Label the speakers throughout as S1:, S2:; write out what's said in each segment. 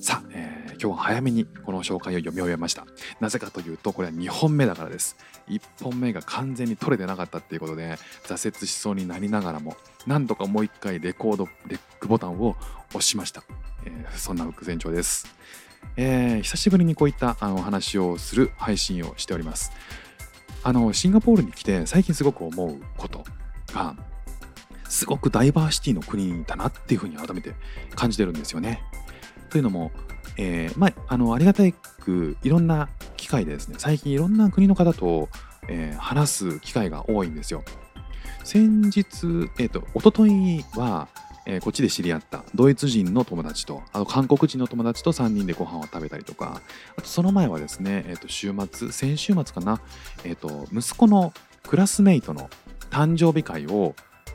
S1: さあ、えー今日は早めにこの紹介を読み終えました。なぜかというと、これは2本目だからです。1本目が完全に取れてなかったっていうことで、挫折しそうになりながらも、なんとかもう一回レコード、レックボタンを押しました。えーそんな副船長です。えー久しぶりにこういったあのお話をする配信をしております。あのシンガポールに来て最近すごく思うことがすごくダイバーシティの国だなっていうふうに改めて感じてるんですよね。というのも、えーまあ、あのありがたいくいろんな機会でですね最近いろんな国の方と、えー話す機会が多いんですよ。先日、えー、と一昨日は、えーこっちで知り合ったドイツ人の友達とあと韓国人の友達と3人でご飯を食べたりとかあとその前はですね、えー、と週末先週末かな、えー、と息子のクラスメイトの誕生日会を、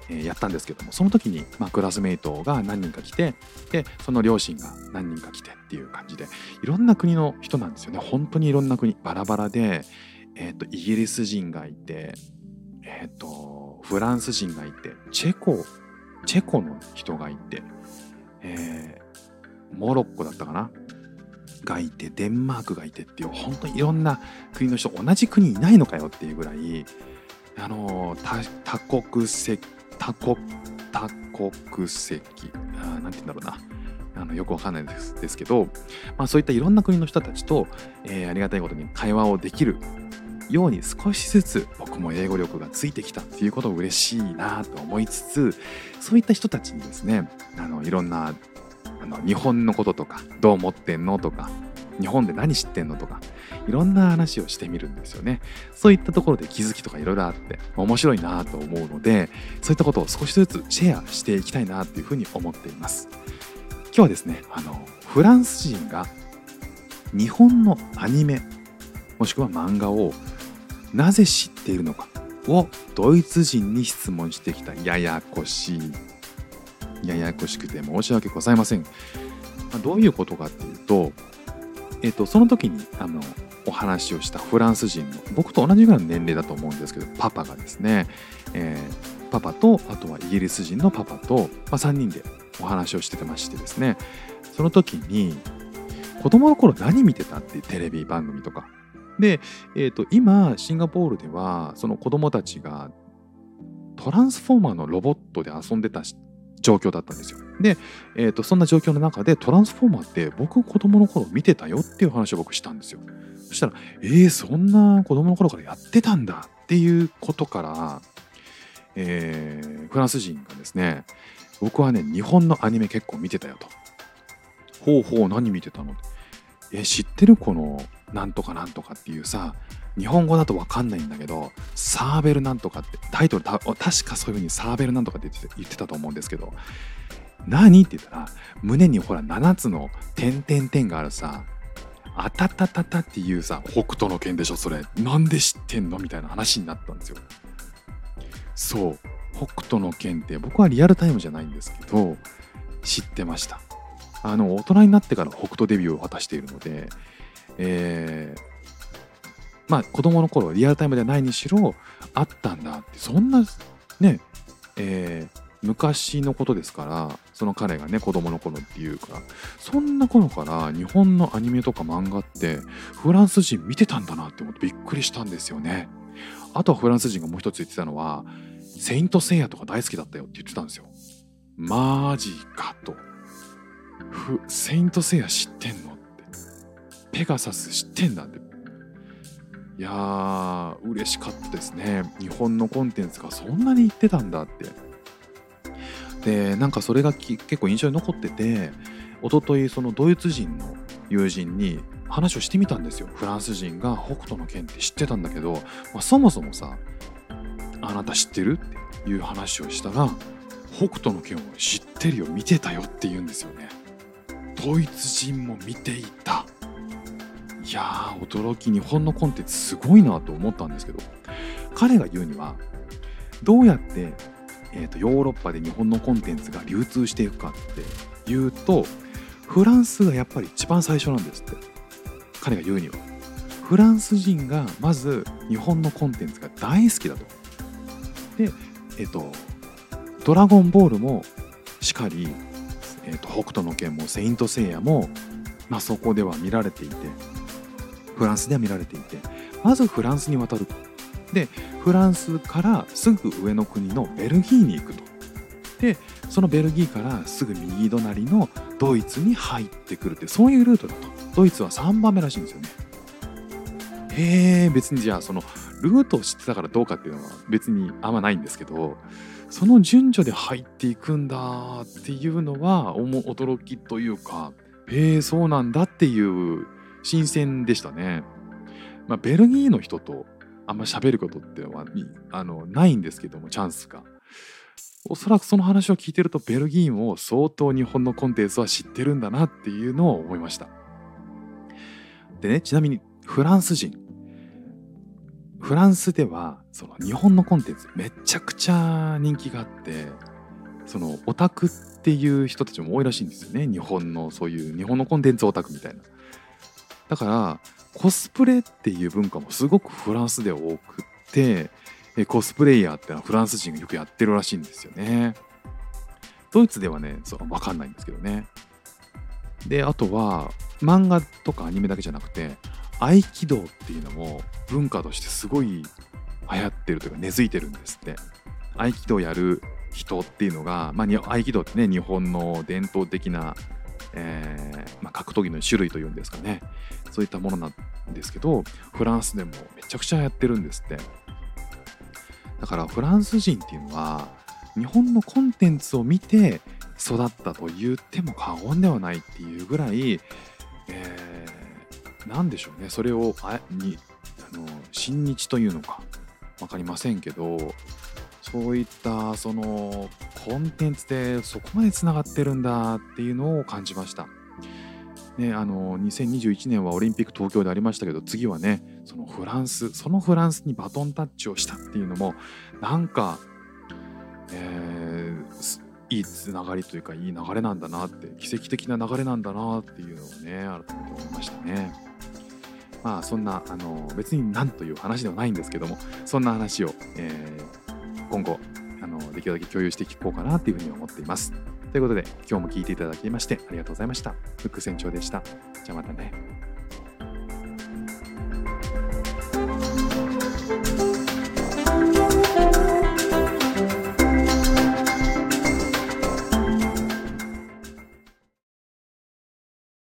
S1: やったんですけどもその時に、ま、クラスメイトが何人か来てでその両親が何人か来てっていう感じでいろんな国の人なんですよね。本当にいろんな国バラバラで、え、とイギリス人がいて、え、とフランス人がいてチェコチェコの人がいて、えモロッコだったかな？がいてデンマークがいてっていう本当にいろんな国の人同じ国いないのかよっていうぐらいあの多多国籍多国多国籍。あなんて言うんだろうな。あのよくわかんないですですけど、まあ、そういったいろんな国の人たちと、えーありがたいことに会話をできるように少しずつ僕も英語力がついてきたっていうことを嬉しいなと思いつつそういった人たちにですねあのいろんなあの日本のこととかどう思ってんのとか日本で何知ってんのとかいろんな話をしてみるんですよね。そういったところで気づきとかいろいろあって面白いなと思うのでそういったことを少しずつシェアしていきたいなっていうふうに思っています。今日はですねあのフランス人が日本のアニメもしくは漫画をなぜ知っているのかをドイツ人に質問してきたややこしい。ややこしくて申し訳ございません。どういうことかっていうと、えっとその時にあのお話をしたフランス人の僕と同じぐらいの年齢だと思うんですけどパパがですね、えーパパとあとはイギリス人のパパと、まあ、3人でお話をしててましてですね。その時に子供の頃何見てたっていうテレビ番組とか。で、えー、と今シンガポールではその子供たちがトランスフォーマーのロボットで遊んでたし状況だったんですよ。で、えー、とそんな状況の中でトランスフォーマーって僕子供の頃見てたよっていう話を僕したんですよ。そしたら「えー、そんな子供の頃からやってたんだ」っていうことから、えーフランス人がですね僕はね日本のアニメ結構見てたよと。ほうほう何見てたの？え知ってるこのなんとかなんとかっていうさ日本語だと分かんないんだけどサーベルなんとかってタイトルた確かそういうふうにサーベルなんとかって言ってたと思うんですけど何って言ったら胸にほら7つの点々点があるさあたたたたっていうさ北斗の拳でしょそれ。なんで知ってんのみたいな話になったんですよ。そう。北斗の拳って僕はリアルタイムじゃないんですけど知ってました。あの大人になってから北斗デビューを果たしているのでえーまあ子供の頃リアルタイムではないにしろあったんだってそんなねえー昔のことですからその彼がね子供の頃っていうかそんな頃から日本のアニメとか漫画ってフランス人見てたんだなって思ってびっくりしたんですよね。あとはフランス人がもう一つ言ってたのは「セイント・セイヤ」とか大好きだったよって言ってたんですよ。マジかと。セイント・セイヤ知ってんのって。ペガサス知ってんだって。いやー嬉しかったですね。日本のコンテンツがそんなに言ってたんだって。でなんかそれが結構印象に残ってて一昨日そのドイツ人の友人に話をしてみたんですよ。フランス人が北斗の拳って知ってたんだけど、まあ、そもそもさあなた知ってるっていう話をしたら北斗の拳を知ってるよ見てたよって言うんですよね。ドイツ人も見ていた。いやー驚き日本のコンテンツすごいなと思ったんですけど彼が言うにはどうやって、えー、とヨーロッパで日本のコンテンツが流通していくかっていうとフランスがやっぱり一番最初なんですって。彼が言うには。フランス人がまず日本のコンテンツが大好きだと。でえっ、と「ドラゴンボール」もしかり、えー、と北斗の拳も「セイント・セイヤも」まあ、そこでは見られていて。フランスでは見られていてまずフランスに渡るでフランスからすぐ上の国のベルギーに行くと。でそのベルギーからすぐ右隣のドイツに入ってくるってそういうルートだと。ドイツは3番目らしいんですよね。へえ別にじゃあそのルートを知ってたからどうかっていうのは別にあんまないんですけどその順序で入っていくんだっていうのは驚きというかへえそうなんだっていう新鮮でしたね。まあ、ベルギーの人とあんま喋ることってはあのないんですけどもチャンスが。おそらくその話を聞いてるとベルギーも相当日本のコンテンツは知ってるんだなっていうのを思いました。でねちなみにフランス人フランスではその日本のコンテンツめちゃくちゃ人気があってそのオタクっていう人たちも多いらしいんですよね日本のそういう日本のコンテンツオタクみたいなだからコスプレっていう文化もすごくフランスでは多くってえコスプレイヤーってのはフランス人がよくやってるらしいんですよね。ドイツではねそう分かんないんですけどね。であとは漫画とかアニメだけじゃなくて合気道っていうのも文化としてすごい流行ってるというか根付いてるんですって。合気道やる人っていうのが、まあ、合気道ってね日本の伝統的な、えーまあ、格闘技の種類というんですかね。そういったものなんですけどフランスでもめちゃくちゃやってるんですって。だからフランス人っていうのは日本のコンテンツを見て育ったと言っても過言ではないっていうぐらい、えー、なんでしょうね。それをあにあの親日というのか分かりませんけどそういったそのコンテンツでそこまでつながってるんだっていうのを感じました。ね、あの2021年はオリンピック東京でありましたけど次はねそのフランスそのフランスにバトンタッチをしたっていうのもなんか、えーいいつながりというかいい流れなんだなって奇跡的な流れなんだなっていうのをね改めて思いましたね。まあそんなあの別に何という話ではないんですけどもそんな話を、えー今後あのできるだけ共有していこうかなというふうに思っています。ということで今日も聞いていただきましてありがとうございました。フック船長でした。じゃあまたね。